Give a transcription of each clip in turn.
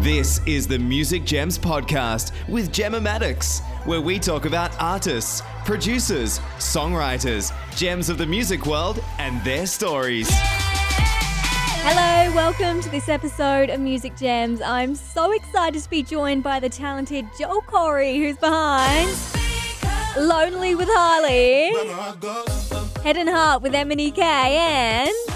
This is the Music Gems Podcast with Gemma Maddox, where we talk about artists, producers, songwriters, gems of the music world, and their stories. Hello, welcome to this episode of Music Gems. I'm so excited to be joined by the talented Joel Corry, who's behind Lonely with Harley, Head and Heart with MNEK, and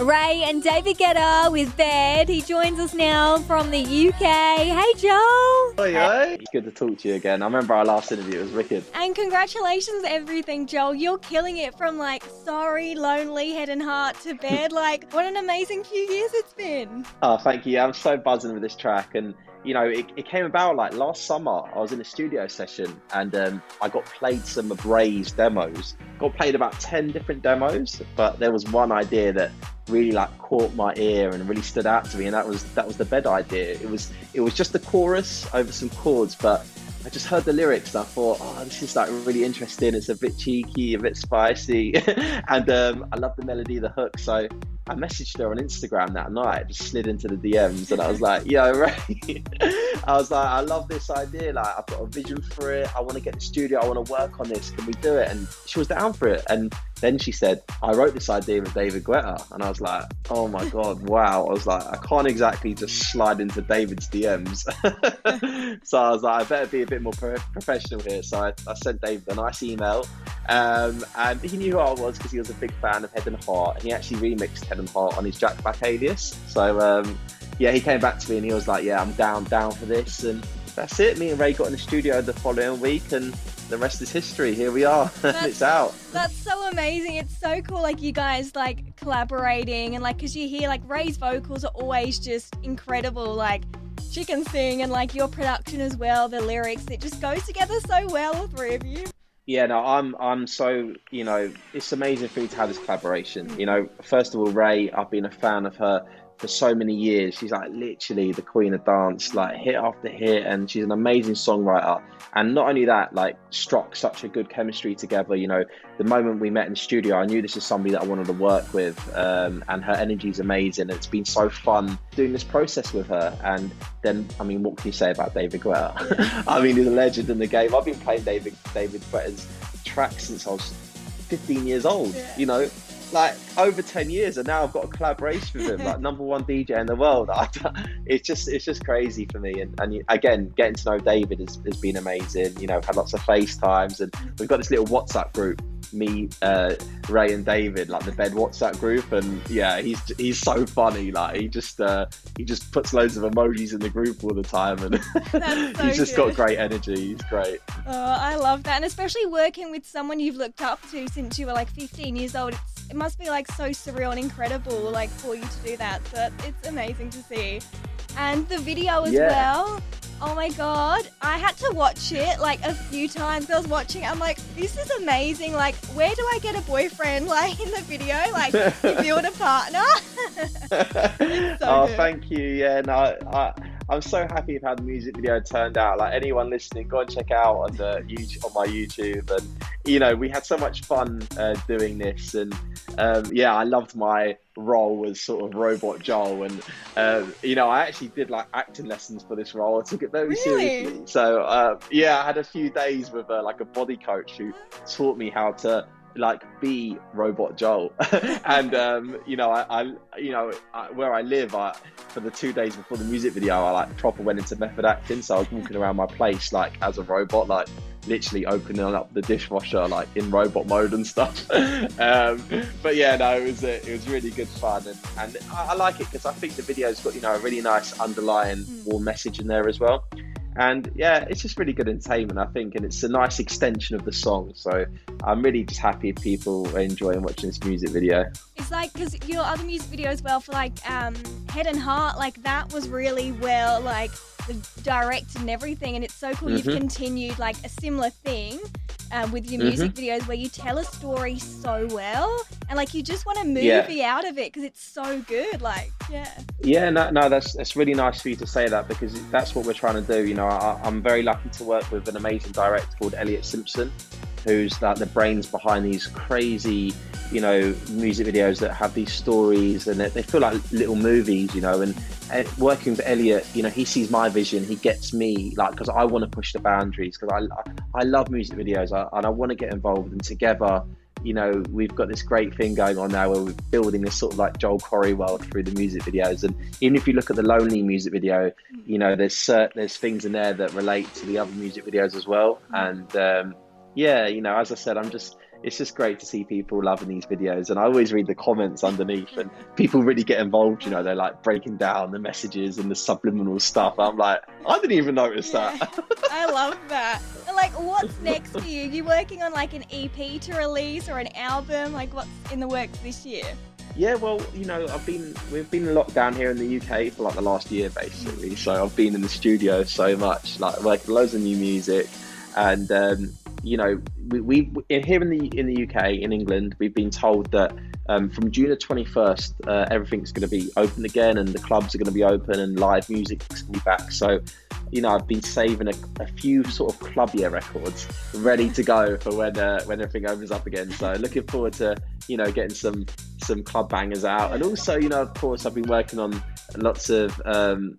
Raye and David Guetta with Bed. He joins us now from the UK. Hey, Joel. Hey, hey. It's good to talk to you again. I remember our last interview, it was wicked. And congratulations, everything, Joel. You're killing it from like sorry, lonely, head and heart to bed. like, what an amazing few years it's been. Oh, thank you. I'm so buzzing with this track. And, you know, it, it came about like last summer. I was in a studio session and um, I got played some of Raye's demos. Got played about 10 different demos, but there was one idea that really like caught my ear and really stood out to me and that was that was the bed idea it was it was just the chorus over some chords but I just heard the lyrics and I thought, oh, this is like really interesting. It's a bit cheeky, a bit spicy, and um, I love the melody, the hook. So I messaged her on Instagram that night, just slid into the DMs, and I was like, "Yo, Raye," I was like, "I love this idea. Like, I've got a vision for it. I want to get the studio. I want to work on this. Can we do it?" And she was down for it. And then she said, "I wrote this idea with David Guetta," and I was like, "Oh my god, wow!" I was like, "I can't exactly just slide into David's DMs." so I was like, "I better be a bit more pro- professional here." So I, I, sent David a nice email, um, and he knew who I was because he was a big fan of Head and Heart, and he actually remixed Head and Heart on his Jack Back alias. So um, yeah, he came back to me and he was like, "Yeah, I'm down, down for this," and that's it. Me and Raye got in the studio the following week, and the rest is history. Here we are. it's out. That's so amazing. It's so cool. Like you guys like collaborating and like because you hear like Raye's vocals are always just incredible. Like she can sing and like your production as well, the lyrics. It just goes together so well, the three of you. Yeah, no, I'm I'm so you know it's amazing for me to have this collaboration. You know, first of all, Raye, I've been a fan of her for so many years. She's like literally the queen of dance, like hit after hit, and she's an amazing songwriter. And not only that, like struck such a good chemistry together. You know, the moment we met in the studio, I knew this is somebody that I wanted to work with, um, and her energy is amazing. It's been so fun doing this process with her. And then, I mean, what can you say about David Guetta? I mean, he's a legend in the game. I've been playing David David Guetta's tracks since I was 15 years old. Yeah. You know, like over 10 years and now I've got a collaboration with him like number one DJ in the world. It's just it's just crazy for me. And, and again getting to know David has, has been amazing. You know had lots of FaceTimes and we've got this little WhatsApp group me uh, Raye and David like the bed WhatsApp group. And yeah he's he's so funny. Like he just uh, he just puts loads of emojis in the group all the time and so he's just good. got great energy. He's great. Oh I love that. And especially working with someone you've looked up to since you were like 15 years old it's it must be like so surreal and incredible like for you to do that. But it's amazing to see. And the video as yeah. well. Oh my god, I had to watch it like a few times. I was watching, I'm like, this is amazing. Like, where do I get a boyfriend? Like in the video, like you build a partner. so oh, good. thank you. Yeah, no, I, I'm so happy with how the music video turned out. Like anyone listening, go and check out on the YouTube, on my YouTube, and you know we had so much fun uh, doing this, and um, yeah, I loved my role as sort of robot Joel, and um, you know I actually did like acting lessons for this role. I took it very really? seriously. So uh, yeah, I had a few days with uh, like a body coach who taught me how to like be robot Joel. and um, you know, I, I you know, I, where I live, I, for the two days before the music video, I like proper went into method acting. So I was walking around my place like as a robot, like literally opening up the dishwasher like in robot mode and stuff. um, but yeah, no, it was it was really good fun, and, and I, I like it because I think the video's got you know a really nice underlying mm. warm message in there as well. And yeah, it's just really good entertainment, I think, and it's a nice extension of the song. So I'm really just happy people are enjoying watching this music video. It's like because your other music video as well for like um, Head and Heart, like that was really well, like the direct and everything, and it's so cool. Mm-hmm. You've continued like a similar thing um, with your music mm-hmm. videos where you tell a story so well and like you just want a movie yeah. out of it because it's so good like yeah yeah no, no that's that's really nice for you to say that because that's what we're trying to do you know I, i'm very lucky to work with an amazing director called elliot simpson who's like the brains behind these crazy, you know, music videos that have these stories and they, they feel like little movies, you know. And, and working with Elliot, you know, he sees my vision, he gets me, like, because I want to push the boundaries because I, I, love music videos I, and I want to get involved. And together, you know, we've got this great thing going on now where we're building this sort of like Joel Corry world through the music videos. And even if you look at the Lonely music video, you know, there's cert- there's things in there that relate to the other music videos as well. And um, yeah, you know, as I said, I'm just it's just great to see people loving these videos and i always read the comments underneath and people really get involved you know they're like breaking down the messages and the subliminal stuff i'm like i didn't even notice Yeah. that I love that. Like, what's next for you? You working on like an EP to release or an album? Like, what's in the works this year? Yeah, well, you know, I've been we've been locked down here in the UK for like the last year basically. So I've been in the studio so much, like working loads of new music, and um, you know, we, we here in the in the UK in England, we've been told that um, from June the twenty first, uh, everything's going to be open again, and the clubs are going to be open, and live music's going to be back. So. You know, I've been saving a, a few sort of clubbier records ready to go for when uh, when everything opens up again. So looking forward to you know getting some some club bangers out and also you know of course i've been working on lots of um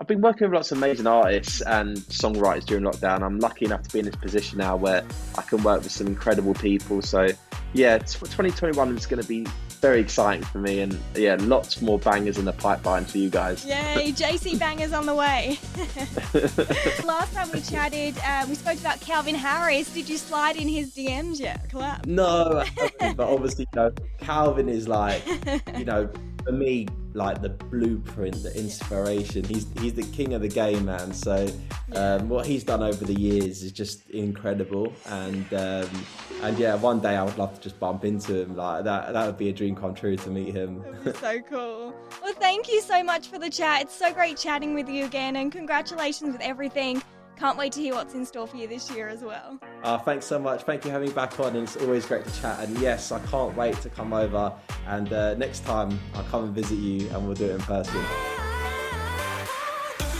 I've been working with lots of amazing artists and songwriters during lockdown. I'm lucky enough to be in this position now where I can work with some incredible people. So, yeah, 2021 is going to be very exciting for me, and yeah, lots more bangers in the pipeline for you guys. Yay, JC Bangers on the way. Last time we chatted, uh, we spoke about Calvin Harris. Did you slide in his DMs yet? Collab. No, but obviously, you know, Calvin is like, you know, for me, like the blueprint, the inspiration. He's he's the king of the game, man. So um, what he's done over the years is just incredible, and um, and yeah, one day I would love to just bump into him. Like that, that would be a dream come true to meet him. so cool. Well, thank you so much for the chat. It's so great chatting with you again, and congratulations with everything. Can't wait to hear what's in store for you this year as well. Uh, thanks so much. Thank you for having me back on, and it's always great to chat. And yes, I can't wait to come over. And uh, next time I'll come and visit you, and we'll do it in person.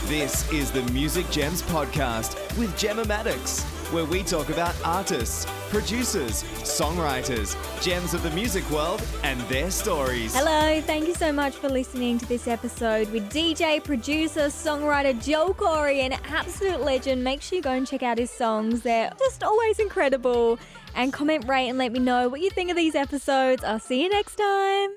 This is the Music Gems Podcast with Gemma Maddox, where we talk about artists, producers, songwriters, gems of the music world, and their stories. Hello, thank you so much for listening to this episode with DJ, producer, songwriter Joel Corry, an absolute legend. Make sure you go and check out his songs, they're just always incredible. And comment, rate, and let me know what you think of these episodes. I'll see you next time.